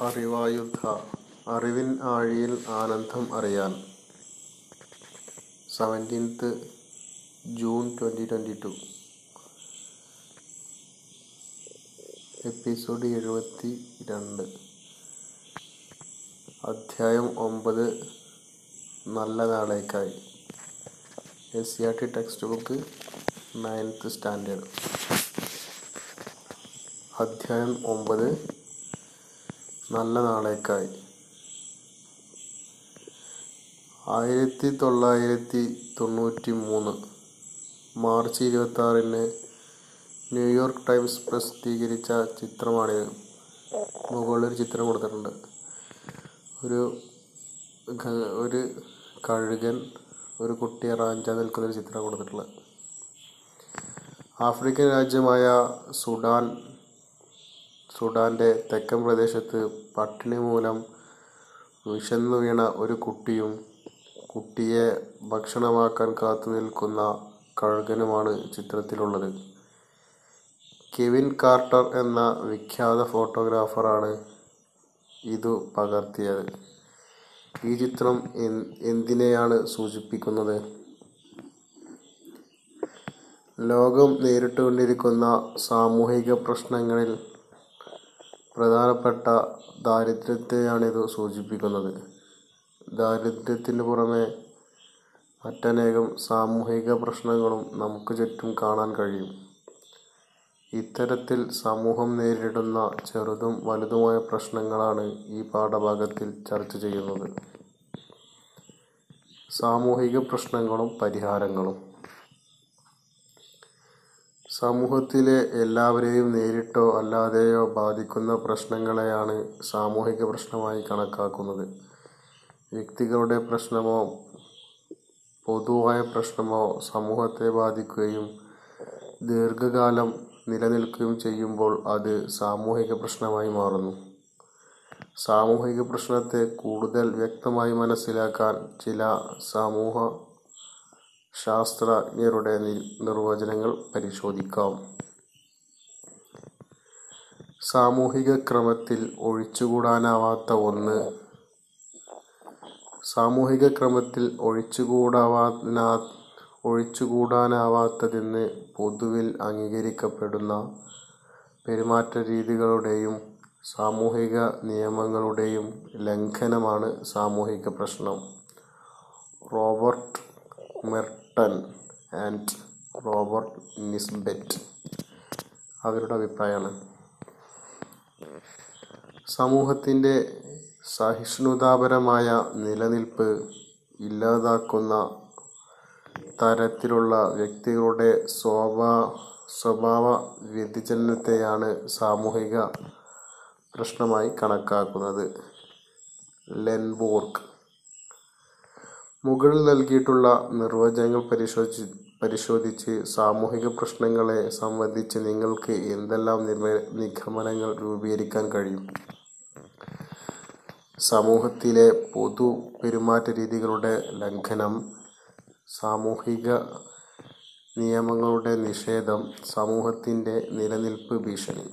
അറിവായുധ അറിവിൻ ആഴിയിൽ ആനന്ദം അറിയാൻ. Seventeenth June twenty twenty two episode എഴുപത്തി രണ്ട് അധ്യായം ഒമ്പത്. നല്ല നാളേക്കായി. S C R T textbook ninth standard അധ്യായം ഒമ്പത്. നല്ല നാളേക്കായി. ആയിരത്തി തൊള്ളായിരത്തി തൊണ്ണൂറ്റി മൂന്ന് മാർച്ച് ഇരുപത്തി ആറിന് ന്യൂയോർക്ക് ടൈംസ് പ്രസിദ്ധീകരിച്ച ചിത്രമാണിത് മുകളിലൊരു ചിത്രം കൊടുത്തിട്ടുണ്ട്. ഒരു ഒരു കഴുകൻ ഒരു കുട്ടിയെ റാഞ്ചാൻ നിൽക്കുന്നൊരു ചിത്രം കൊടുത്തിട്ടുള്ളത്. ആഫ്രിക്കൻ രാജ്യമായ സുഡാൻ സുഡാന്റെ തെക്കൻ പ്രദേശത്ത് പട്ടിണി മൂലം വിശന്നു വീണ ഒരു കുട്ടിയും കുട്ടിയെ ഭക്ഷണമാക്കാൻ കാത്തു നിൽക്കുന്ന കഴുകനുമാണ് ചിത്രത്തിലുള്ളത്. കെവിൻ കാർട്ടർ എന്ന വിഖ്യാത ഫോട്ടോഗ്രാഫറാണ് ഇതു പകർത്തിയത്. ഈ ചിത്രം എന്തിനെയാണ് സൂചിപ്പിക്കുന്നത്? ലോകം നേരിട്ടുകൊണ്ടിരിക്കുന്ന സാമൂഹിക പ്രശ്നങ്ങളിൽ പ്രധാനപ്പെട്ട ദാരിദ്ര്യത്തെയാണിത് സൂചിപ്പിക്കുന്നത്. ദാരിദ്ര്യത്തിന് പുറമെ മറ്റനേകം സാമൂഹിക പ്രശ്നങ്ങളും നമുക്ക് ചുറ്റും കാണാൻ കഴിയും. ഇത്തരത്തിൽ സമൂഹം നേരിടുന്ന ചെറുതും വലുതുമായ പ്രശ്നങ്ങളാണ് ഈ പാഠഭാഗത്തിൽ ചർച്ച ചെയ്യുന്നത്. സാമൂഹിക പ്രശ്നങ്ങളും പരിഹാരങ്ങളും. സമൂഹത്തിലെ എല്ലാവരെയും നേരിട്ടോ അല്ലാതെയോ ബാധിക്കുന്ന പ്രശ്നങ്ങളെയാണ് സാമൂഹിക പ്രശ്നമായി കണക്കാക്കുന്നത്. വ്യക്തികളുടെ പ്രശ്നമോ പൊതുവായ പ്രശ്നമോ സമൂഹത്തെ ബാധിക്കുകയും ദീർഘകാലം നിലനിൽക്കുകയും ചെയ്യുമ്പോൾ അത് സാമൂഹിക പ്രശ്നമായി മാറുന്നു. സാമൂഹിക പ്രശ്നത്തെ കൂടുതൽ വ്യക്തമായി മനസ്സിലാക്കാൻ ചില സമൂഹ ശാസ്ത്രജ്ഞരുടെ നിർവചനങ്ങൾ പരിശോധിക്കാം. സാമൂഹിക ക്രമത്തിൽ ഒഴിച്ചുകൂടാനാവാത്ത ഒന്ന്. സാമൂഹിക ക്രമത്തിൽ ഒഴിച്ചുകൂടാവാനാ ഒഴിച്ചുകൂടാനാവാത്തതെന്ന് പൊതുവിൽ അംഗീകരിക്കപ്പെടുന്ന പെരുമാറ്റ രീതികളുടെയും സാമൂഹിക നിയമങ്ങളുടെയും ലംഘനമാണ് സാമൂഹിക പ്രശ്നം. Robert Merton and Robert Nisbet. അവരുടെ അഭിപ്രായമാണ്. സമൂഹത്തിന്റെ സഹിഷ്ണുതാപരമായ നിലനിൽപ്പ് ഇല്ലാതാക്കുന്ന തരത്തിലുള്ള വ്യക്തികളുടെ സ്വഭാ സ്വഭാവ വ്യതിചലനത്തെയാണ് സാമൂഹിക പ്രശ്നമായി കണക്കാക്കുന്നത്. ലെൻബോർഗ്. മുകളിൽ നൽകിയിട്ടുള്ള നിർവചനങ്ങൾ പരിശോധിച്ച് സാമൂഹിക പ്രശ്നങ്ങളെ സംബന്ധിച്ച് നിങ്ങൾക്ക് എന്തെല്ലാം നിഗമനങ്ങൾ രൂപീകരിക്കാൻ കഴിയും? സമൂഹത്തിലെ പൊതു പെരുമാറ്റ രീതികളുടെ ലംഘനം സാമൂഹിക നിയമങ്ങളുടെ നിഷേധം സമൂഹത്തിന്റെ നിലനിൽപ്പ് ഭീഷണി.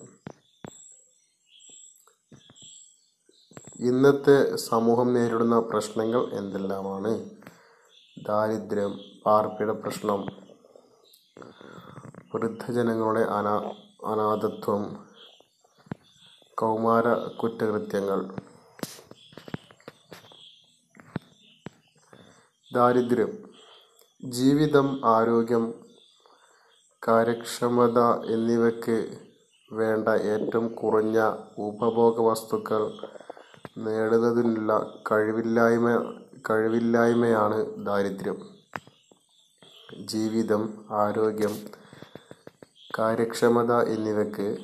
ഇന്നത്തെ സമൂഹം നേരിടുന്ന പ്രശ്നങ്ങൾ എന്തെല്ലാമാണ്? ദാരിദ്ര്യം പാർപ്പിട പ്രശ്നം വൃദ്ധജനങ്ങളുടെ അനാ അനാഥത്വം കൗമാര കുറ്റകൃത്യങ്ങൾ. ദാരിദ്ര്യം ജീവിതം ആരോഗ്യം കാര്യക്ഷമത എന്നിവയ്ക്ക് വേണ്ട ഏറ്റവും കുറഞ്ഞ ഉപഭോഗ വസ്തുക്കൾ നേടുന്നതിനുള്ള കഴിവില്ലായ്മ കഴിവില്ലായ്മയാണ് ദാരിദ്ര്യം. ജീവിതം ആരോഗ്യം കാര്യക്ഷമത എന്നിവയ്ക്ക്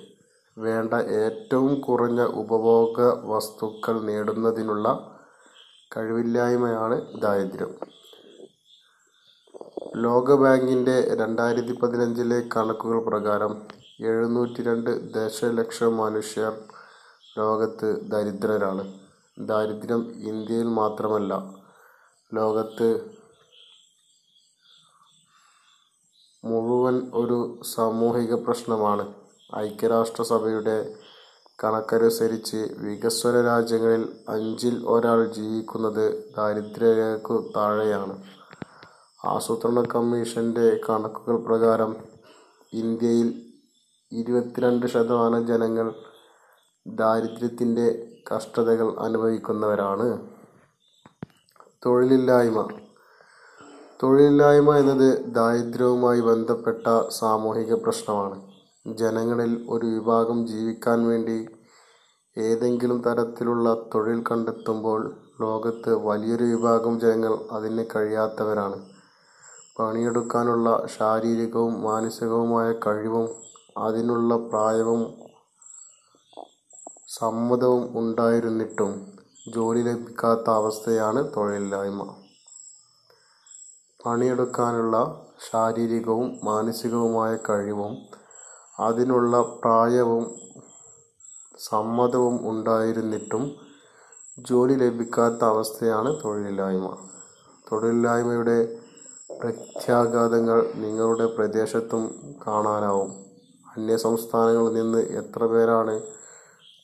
വേണ്ട ഏറ്റവും കുറഞ്ഞ ഉപഭോഗ വസ്തുക്കൾ നേടുന്നതിനുള്ള കഴിവില്ലായ്മയാണ് ദാരിദ്ര്യം. ലോകബാങ്കിന്റെ രണ്ടായിരത്തി പതിനഞ്ചിലെ കണക്കുകൾ പ്രകാരം എഴുന്നൂറ്റി രണ്ട് ദശലക്ഷം മനുഷ്യർ ലോകത്ത് ദരിദ്രരാണ്. ദാരിദ്ര്യം ഇന്ത്യയിൽ മാത്രമല്ല ലോകത്ത് മുഴുവൻ ഒരു സാമൂഹിക പ്രശ്നമാണ് ഐക്യരാഷ്ട്രസഭയുടെ കണക്കനുസരിച്ച് വികസ്വര രാജ്യങ്ങളിൽ അഞ്ചിൽ ഒരാൾ ജീവിക്കുന്നത് ദാരിദ്ര്യരേഖയ്ക്കു താഴെയാണ്. ആസൂത്രണ കമ്മീഷന്റെ കണക്കുകൾ പ്രകാരം ഇന്ത്യയിൽ ഇരുപത്തിരണ്ട് ശതമാനം ജനങ്ങൾ ദാരിദ്ര്യത്തിന്റെ കഷ്ടതകൾ അനുഭവിക്കുന്നവരാണ്. തൊഴിലില്ലായ്മ തൊഴിലില്ലായ്മ എന്നത് ദാരിദ്ര്യവുമായി ബന്ധപ്പെട്ട സാമൂഹിക പ്രശ്നമാണ്. ജനങ്ങളിൽ ഒരു വിഭാഗം ജീവിക്കാൻ വേണ്ടി ഏതെങ്കിലും തരത്തിലുള്ള തൊഴിൽ കണ്ടെത്തുമ്പോൾ ലോകത്ത് വലിയൊരു വിഭാഗം ജനങ്ങൾ അതിന് കഴിയാത്തവരാണ്. പണിയെടുക്കാനുള്ള ശാരീരികവും മാനസികവുമായ കഴിവും അതിനുള്ള പ്രായവും സമ്മതവും ഉണ്ടായിരുന്നിട്ടും ജോലി ലഭിക്കാത്ത അവസ്ഥയാണ് തൊഴിലില്ലായ്മ. പണിയെടുക്കാനുള്ള ശാരീരികവും മാനസികവുമായ കഴിവും അതിനുള്ള പ്രായവും സമ്മതവും ഉണ്ടായിരുന്നിട്ടും ജോലി ലഭിക്കാത്ത അവസ്ഥയാണ് തൊഴിലില്ലായ്മ. തൊഴിലില്ലായ്മയുടെ പ്രത്യാഘാതങ്ങൾ നിങ്ങളുടെ പ്രദേശത്തും കാണാനാവും. അന്യസംസ്ഥാനങ്ങളിൽ നിന്ന് എത്ര പേരാണ്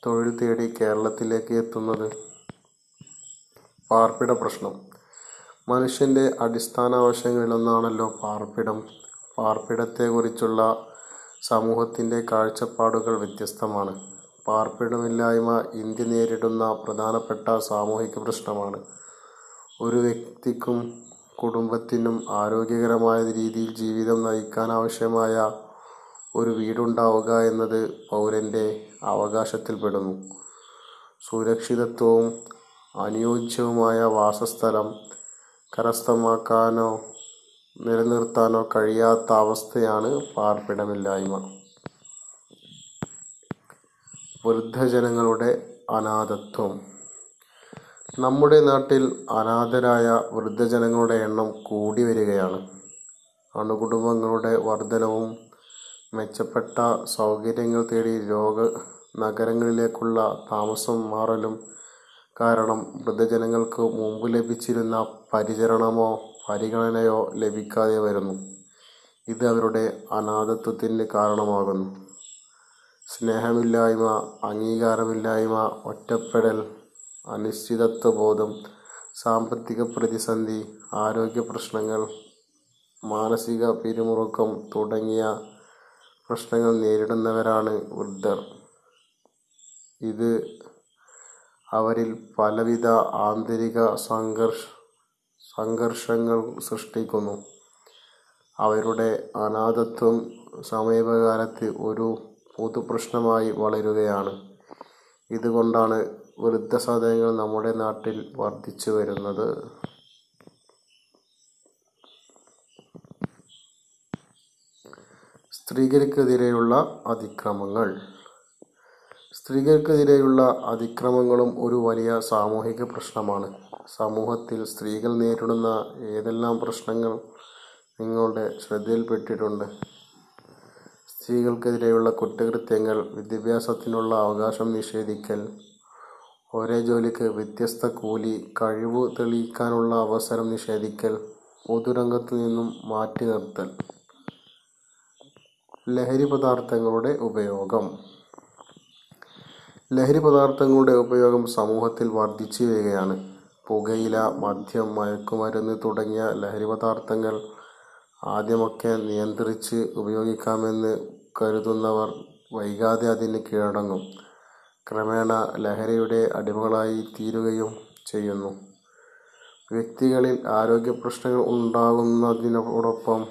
തൊഴിൽ തേടി കേരളത്തിലേക്ക് എത്തുന്നത്. പാർപ്പിട പ്രശ്നം മനുഷ്യന്റെ അടിസ്ഥാന ആവശ്യങ്ങളിലൊന്നാണല്ലോ പാർപ്പിടം. പാർപ്പിടത്തെക്കുറിച്ചുള്ള സമൂഹത്തിന്റെ കാഴ്ചപ്പാടുകൾ വ്യത്യസ്തമാണ്. പാർപ്പിടമില്ലായ്മ ഇന്ത്യ നേരിടുന്ന പ്രധാനപ്പെട്ട സാമൂഹിക പ്രശ്നമാണ്. ഒരു വ്യക്തിക്കും കുടുംബത്തിനും ആരോഗ്യകരമായ രീതിയിൽ ജീവിതം നയിക്കാനാവശ്യമായ ഒരു വീടുണ്ടാവുക എന്നത് പൗരന്റെ അവകാശത്തിൽപ്പെടുന്നു. സുരക്ഷിതത്വവും അനുയോജ്യവുമായ വാസസ്ഥലം കരസ്ഥമാക്കാനോ നിലനിർത്താനോ കഴിയാത്ത അവസ്ഥയാണ് പാർപ്പിടമില്ലായ്മ. വൃദ്ധജനങ്ങളുടെ അനാഥത്വം നമ്മുടെ നാട്ടിൽ അനാഥരായ വൃദ്ധജനങ്ങളുടെ എണ്ണം കൂടി വരികയാണ്. അണുകുടുംബങ്ങളുടെ വർധനവും മെച്ചപ്പെട്ട സൗകര്യങ്ങൾ തേടി നഗരങ്ങളിലേക്കുള്ള താമസം മാറലും കാരണം വൃദ്ധജനങ്ങൾക്ക് മുമ്പ് ലഭിച്ചിരുന്ന പരിചരണമോ പരിഗണനയോ ലഭിക്കാതെ വരുന്നു. ഇത് അവരുടെ അനാഥത്വത്തിന് കാരണമാകുന്നു. സ്നേഹമില്ലായ്മ, അംഗീകാരമില്ലായ്മ, ഒറ്റപ്പെടൽ, അനിശ്ചിതത്വബോധം, സാമ്പത്തിക പ്രതിസന്ധി, ആരോഗ്യപ്രശ്നങ്ങൾ, മാനസിക പിരിമുറുക്കം തുടങ്ങിയ പ്രശ്നങ്ങൾ നേരിടുന്നവരാണ് വൃദ്ധർ. ഇത് അവരിൽ പലവിധ ആന്തരിക സംഘർഷങ്ങൾ സൃഷ്ടിക്കുന്നു. അവരുടെ അനാഥത്വം സമീപകാലത്ത് ഒരു പൊതുപ്രശ്നമായി വളരുകയാണ്. ഇതുകൊണ്ടാണ് വൃദ്ധസദനങ്ങൾ നമ്മുടെ നാട്ടിൽ വർദ്ധിച്ചു വരുന്നത് സ്ത്രീകൾക്കെതിരെയുള്ള അതിക്രമങ്ങൾ സ്ത്രീകൾക്കെതിരെയുള്ള അതിക്രമങ്ങളും ഒരു വലിയ സാമൂഹിക പ്രശ്നമാണ്. സമൂഹത്തിൽ സ്ത്രീകൾ നേരിടുന്ന ഏതെല്ലാം പ്രശ്നങ്ങൾ നിങ്ങളുടെ ശ്രദ്ധയിൽപ്പെട്ടിട്ടുണ്ട്. സ്ത്രീകൾക്കെതിരെയുള്ള കുറ്റകൃത്യങ്ങൾ. വിദ്യാഭ്യാസത്തിനുള്ള അവകാശം നിഷേധിക്കൽ. ഒരേ ജോലിക്ക് വ്യത്യസ്ത കൂലി. കഴിവു തെളിയിക്കാനുള്ള അവസരം നിഷേധിക്കൽ. പൊതുരംഗത്തു നിന്നും മാറ്റിനിർത്തൽ. ലഹരിപദാർത്ഥങ്ങളുടെ ഉപയോഗം ലഹരിപദാർഥങ്ങളുടെ ഉപയോഗം സമൂഹത്തിൽ വർദ്ധിച്ചു വരികയാണ്. പുകയില, മദ്യം, മയക്കുമരുന്ന് തുടങ്ങിയ ലഹരിപദാർഥങ്ങൾ ആദ്യമൊക്കെ നിയന്ത്രിച്ച് ഉപയോഗിക്കാമെന്ന് കരുതുന്നവർ വൈകാതെ അതിന് കീഴടങ്ങും. ക്രമേണ ലഹരിയുടെ അടിമകളായി തീരുകയും ചെയ്യുന്നു. വ്യക്തികളിൽ ആരോഗ്യപ്രശ്നങ്ങൾ ഉണ്ടാകുന്നതിനോടൊപ്പം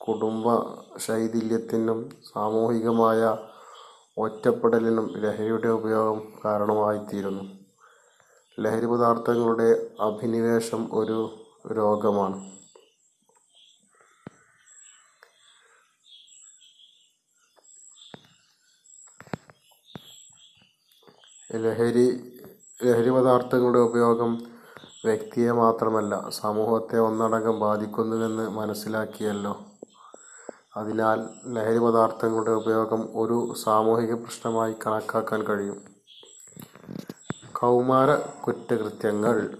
കുടുംബശൈഥില്യത്തിനും സാമൂഹികമായ ഒറ്റപ്പെടലിനും ലഹരിയുടെ ഉപയോഗം കാരണമായിത്തീരുന്നു. ലഹരിപദാർത്ഥങ്ങളുടെ അഭിനിവേശം ഒരു രോഗമാണ്. ലഹരി ലഹരിപദാർത്ഥങ്ങളുടെ ഉപയോഗം വ്യക്തിയെ മാത്രമല്ല സമൂഹത്തെ ഒന്നടങ്കം ബാധിക്കുന്നുവെന്ന് മനസ്സിലാക്കിയല്ലോ. അതിനാൽ ലഹരിപദാർഥങ്ങളുടെ ഉപയോഗം ഒരു സാമൂഹിക പ്രശ്നമായി കണക്കാക്കാൻ കഴിയും. കൗമാര കുറ്റകൃത്യങ്ങൾ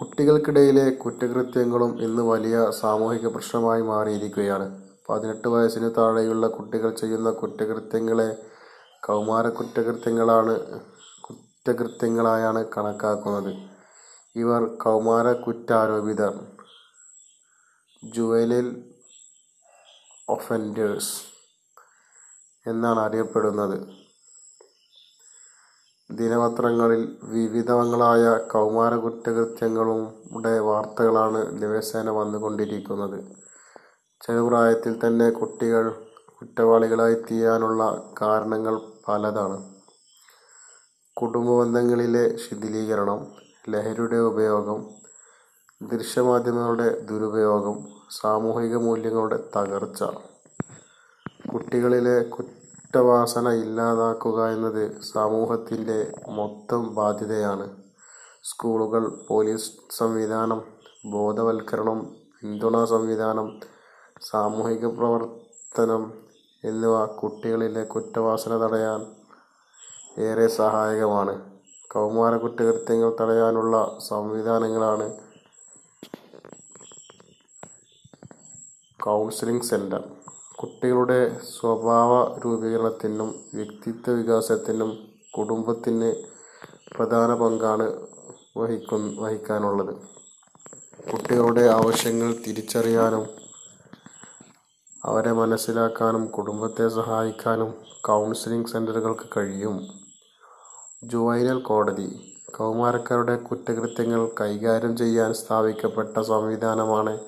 കുട്ടികൾക്കിടയിലെ കുറ്റകൃത്യങ്ങളും ഇന്ന് വലിയ സാമൂഹിക പ്രശ്നമായി മാറിയിരിക്കുകയാണ്. പതിനെട്ട് വയസ്സിനു താഴെയുള്ള കുട്ടികൾ ചെയ്യുന്ന കുറ്റകൃത്യങ്ങളെ കൗമാരക്കുറ്റകൃത്യങ്ങളായാണ് കണക്കാക്കുന്നത്. ഇവർ കൗമാരക്കുറ്റാരോപിതർ ജുവനൈൽ ഒഫൻഡേഴ്സ് എന്നാണ് അറിയപ്പെടുന്നത്. ദിനപത്രങ്ങളിൽ വിവിധങ്ങളായ കൗമാരക്കുറ്റകൃത്യങ്ങളുടെ വാർത്തകളാണ് ദിവസേന വന്നുകൊണ്ടിരിക്കുന്നത്. ചെറുപ്രായത്തിൽ തന്നെ കുട്ടികൾ കുറ്റവാളികളായിത്തീരാനുള്ള കാരണങ്ങൾ പലതാണ്. കുടുംബബന്ധങ്ങളിലെ ശിഥിലീകരണം, ലഹരിയുടെ ഉപയോഗം, ദൃശ്യമാധ്യമങ്ങളുടെ ദുരുപയോഗം, സാമൂഹിക മൂല്യങ്ങളുടെ തകർച്ച. കുട്ടികളിലെ കുറ്റവാസന ഇല്ലാതാക്കുക എന്നത് സമൂഹത്തിന്റെ മൊത്തം ബാധ്യതയാണ്. സ്കൂളുകൾ, പോലീസ് സംവിധാനം, ബോധവൽക്കരണം, പിന്തുണാ സംവിധാനം, സാമൂഹിക പ്രവർത്തനം എന്നിവ കുട്ടികളിലെ കുറ്റവാസന തടയാൻ ഏറെ സഹായകമാണ്. കൗമാര കുറ്റകൃത്യങ്ങൾ തടയാനുള്ള സംവിധാനങ്ങളാണ് കൗൺസിലിംഗ് സെന്റർ. കുട്ടികളുടെ സ്വഭാവ രൂപീകരണത്തിനും വ്യക്തിത്വ വികാസത്തിനും കുടുംബത്തിന് പ്രധാന പങ്കാണ് വഹിക്കാനുള്ളത്. കുട്ടികളുടെ ആവശ്യങ്ങൾ തിരിച്ചറിയാനും അവരെ മനസ്സിലാക്കാനും കുടുംബത്തെ സഹായിക്കാനും കൗൺസിലിംഗ് സെന്ററുകൾക്ക് കഴിയും. ജുവൈനൽ കോടതി കൗമാരക്കാരുടെ കുറ്റകൃത്യങ്ങൾ കൈകാര്യം ചെയ്യാൻ സ്ഥാപിക്കപ്പെട്ട സംവിധാനമാണ്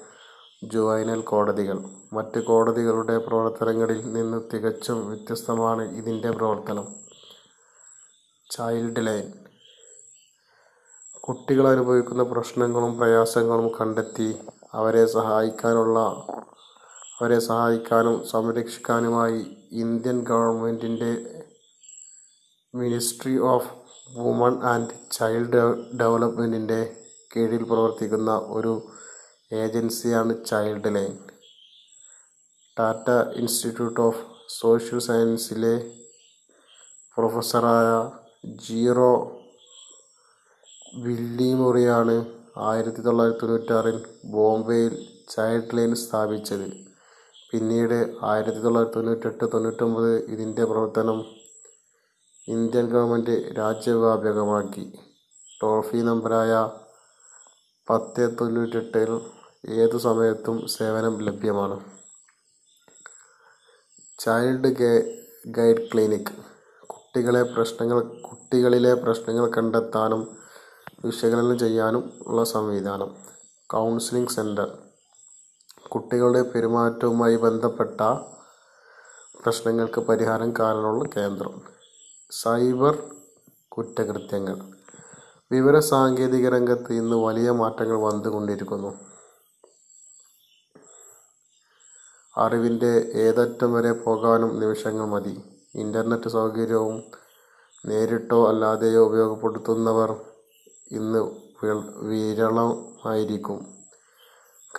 ജുവൈനൽ കോടതികൾ. മറ്റ് കോടതികളുടെ പ്രവർത്തനങ്ങളിൽ നിന്ന് തികച്ചും വ്യത്യസ്തമാണ് ഇതിന്റെ പ്രവർത്തനം. ചൈൽഡ് ലൈൻ കുട്ടികൾ അനുഭവിക്കുന്ന പ്രശ്നങ്ങളും പ്രയാസങ്ങളും കണ്ടെത്തി അവരെ സഹായിക്കാനും സംരക്ഷിക്കാനുമായി ഇന്ത്യൻ ഗവൺമെന്റിന്റെ ministry of woman and child ഡെവലപ്മെന്റിന്റെ കീഴിൽ പ്രവർത്തിക്കുന്ന ഒരു ഏജൻസിയാണ് child line. Tata institute of social സയൻസിലെ പ്രൊഫസറായ ജീറോ വില്ലിമുറിയാണ് ആയിരത്തി തൊള്ളായിരത്തി തൊണ്ണൂറ്റാറിൽ ബോംബെയിൽ ചൈൽഡ് ലൈൻ സ്ഥാപിച്ചത്. പിന്നീട് ആയിരത്തി തൊള്ളായിരത്തി തൊണ്ണൂറ്റെട്ട് തൊണ്ണൂറ്റൊമ്പത് ഇതിന്റെ പ്രവർത്തനം ഇന്ത്യൻ ഗവൺമെന്റ് രാജ്യവ്യാപകമാക്കി. ടോൾ ഫ്രീ നമ്പരായ പത്തേ തൊണ്ണൂറ്റെട്ടിൽ ഏതു സമയത്തും സേവനം ലഭ്യമാണ്. ചൈൽഡ് ഗൈഡ് ക്ലിനിക് കുട്ടികളിലെ പ്രശ്നങ്ങൾ കണ്ടെത്താനും വിശകലനം ചെയ്യാനും ഉള്ള സംവിധാനം. കൗൺസിലിംഗ് സെന്റർ കുട്ടികളുടെ പെരുമാറ്റവുമായി ബന്ധപ്പെട്ട പ്രശ്നങ്ങൾക്ക് പരിഹാരം കാണാനുള്ള കേന്ദ്രം. സൈബർ കുറ്റകൃത്യങ്ങൾ വിവരസാങ്കേതിക രംഗത്ത് ഇന്ന് വലിയ മാറ്റങ്ങൾ വന്നുകൊണ്ടിരിക്കുന്നു. അറിവിന്റെ ഏതറ്റം വരെ പോകാനും നിമിഷങ്ങൾ മതി. ഇന്റർനെറ്റ് സൗകര്യവും നേരിട്ടോ അല്ലാതെയോ ഉപയോഗപ്പെടുത്തുന്നവർ ഇന്ന് വിരളമായിരിക്കും.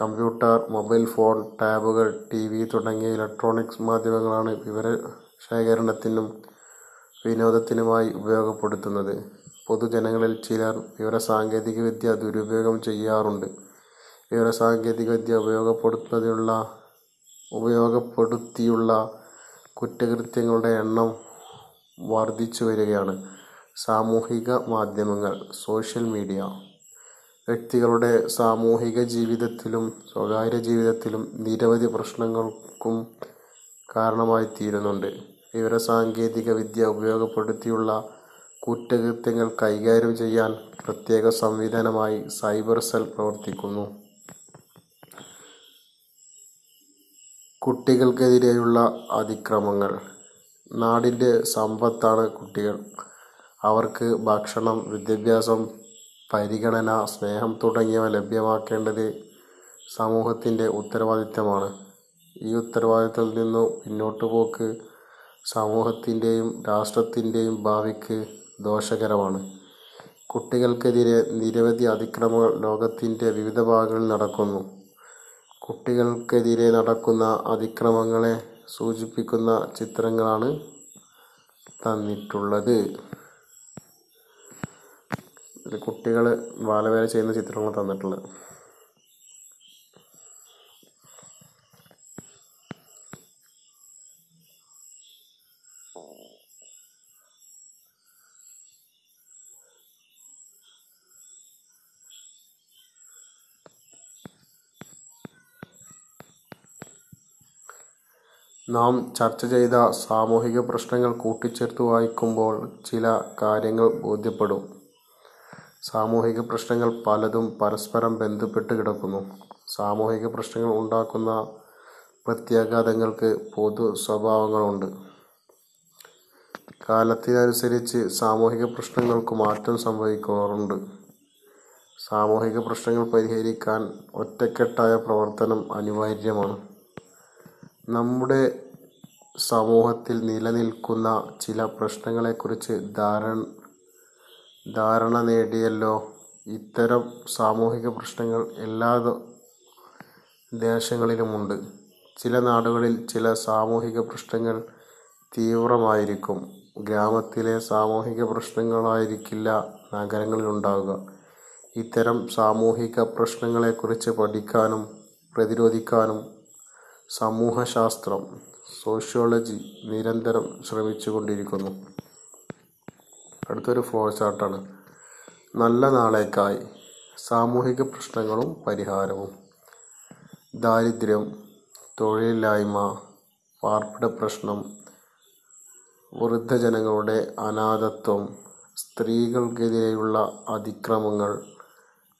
കമ്പ്യൂട്ടർ, മൊബൈൽ ഫോൺ, ടാബുകൾ, ടിവി തുടങ്ങിയ ഇലക്ട്രോണിക്സ് മാധ്യമങ്ങളാണ് വിവരശേഖരണത്തിനും വിനോദത്തിനുമായി ഉപയോഗപ്പെടുത്തുന്നത്. പൊതുജനങ്ങളിൽ ചിലർ വിവരസാങ്കേതികവിദ്യ ദുരുപയോഗം ചെയ്യാറുണ്ട്. വിവരസാങ്കേതികവിദ്യ ഉപയോഗപ്പെടുത്തിയുള്ള കുറ്റകൃത്യങ്ങളുടെ എണ്ണം വർദ്ധിച്ചു വരികയാണ് സാമൂഹിക മാധ്യമങ്ങൾ, സോഷ്യൽ മീഡിയ വ്യക്തികളുടെ സാമൂഹിക ജീവിതത്തിലും സ്വകാര്യ ജീവിതത്തിലും നിരവധി പ്രശ്നങ്ങൾക്കും കാരണമായിത്തീരുന്നുണ്ട്. വിവരസാങ്കേതിക വിദ്യ ഉപയോഗപ്പെടുത്തിയുള്ള കുറ്റകൃത്യങ്ങൾ കൈകാര്യം ചെയ്യാൻ പ്രത്യേക സംവിധാനമായി സൈബർ സെൽ പ്രവർത്തിക്കുന്നു. കുട്ടികൾക്കെതിരെയുള്ള അതിക്രമങ്ങൾ നാടിന്റെ സമ്പത്താണ് കുട്ടികൾ. അവർക്ക് ഭക്ഷണം, വിദ്യാഭ്യാസം, പരിഗണന, സ്നേഹം തുടങ്ങിയവ ലഭ്യമാക്കേണ്ടത് സമൂഹത്തിന്റെ ഉത്തരവാദിത്തമാണ്. ഈ ഉത്തരവാദിത്തത്തിൽ നിന്നു പിന്നോട്ടുപോക്ക് സമൂഹത്തിന്റെയും രാഷ്ട്രത്തിന്റെയും ഭാവിക്ക് ദോഷകരമാണ്. കുട്ടികൾക്കെതിരെ നിരവധി അതിക്രമങ്ങൾ ലോകത്തിന്റെ വിവിധ ഭാഗങ്ങളിൽ നടക്കുന്നു. കുട്ടികൾക്കെതിരെ നടക്കുന്ന അതിക്രമങ്ങളെ സൂചിപ്പിക്കുന്ന ചിത്രങ്ങളാണ് തന്നിട്ടുള്ളത്. കുട്ടികൾ ബാലവേല ചെയ്യുന്ന ചിത്രങ്ങൾ തന്നിട്ടുള്ളത് നാം ചർച്ച ചെയ്ത സാമൂഹിക പ്രശ്നങ്ങൾ കൂട്ടിച്ചേർത്ത് വായിക്കുമ്പോൾ ചില കാര്യങ്ങൾ ബോധ്യപ്പെടും. സാമൂഹിക പ്രശ്നങ്ങൾ പലതും പരസ്പരം ബന്ധപ്പെട്ട് കിടക്കുന്നു. സാമൂഹിക പ്രശ്നങ്ങൾ ഉണ്ടാക്കുന്ന പ്രത്യാഘാതങ്ങൾക്ക് പൊതു സ്വഭാവങ്ങളുണ്ട്. കാലത്തിനനുസരിച്ച് സാമൂഹിക പ്രശ്നങ്ങൾക്ക് മാറ്റം സംഭവിക്കാറുണ്ട്. സാമൂഹിക പ്രശ്നങ്ങൾ പരിഹരിക്കാൻ ഒറ്റക്കെട്ടായ പ്രവർത്തനം അനിവാര്യമാണ്. നമ്മുടെ സമൂഹത്തിൽ നിലനിൽക്കുന്ന ചില പ്രശ്നങ്ങളെക്കുറിച്ച് ധാരണ ധാരണ നേടിയല്ലോ. ഇത്തരം സാമൂഹിക പ്രശ്നങ്ങൾ എല്ലാ ദേശങ്ങളിലുമുണ്ട്. ചില നാടുകളിൽ ചില സാമൂഹിക പ്രശ്നങ്ങൾ തീവ്രമായിരിക്കും. ഗ്രാമത്തിലെ സാമൂഹിക പ്രശ്നങ്ങളായിരിക്കില്ല നഗരങ്ങളിൽ നഗരങ്ങളിലുണ്ടാവുക ഇത്തരം സാമൂഹിക പ്രശ്നങ്ങളെക്കുറിച്ച് പഠിക്കാനും പ്രതിരോധിക്കാനും സമൂഹശാസ്ത്രം സോഷ്യോളജി നിരന്തരം ശ്രമിച്ചുകൊണ്ടിരിക്കുന്നു. അടുത്തൊരു ഫ്ലോ ചാർട്ടാണ് നല്ല നാളേക്കായി സാമൂഹിക പ്രശ്നങ്ങളും പരിഹാരവും. ദാരിദ്ര്യം തൊഴിലില്ലായ്മ പാർപ്പിട പ്രശ്നം വൃദ്ധജനങ്ങളുടെ അനാഥത്വം സ്ത്രീകൾക്കെതിരെയുള്ള അതിക്രമങ്ങൾ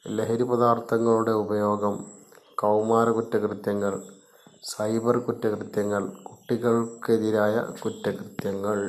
ലഹരി പദാർത്ഥങ്ങളുടെ ഉപയോഗം കൗമാര കുറ്റകൃത്യങ്ങൾ സൈബർ കുറ്റകൃത്യങ്ങൾ കുട്ടികൾക്കെതിരായ കുറ്റകൃത്യങ്ങൾ.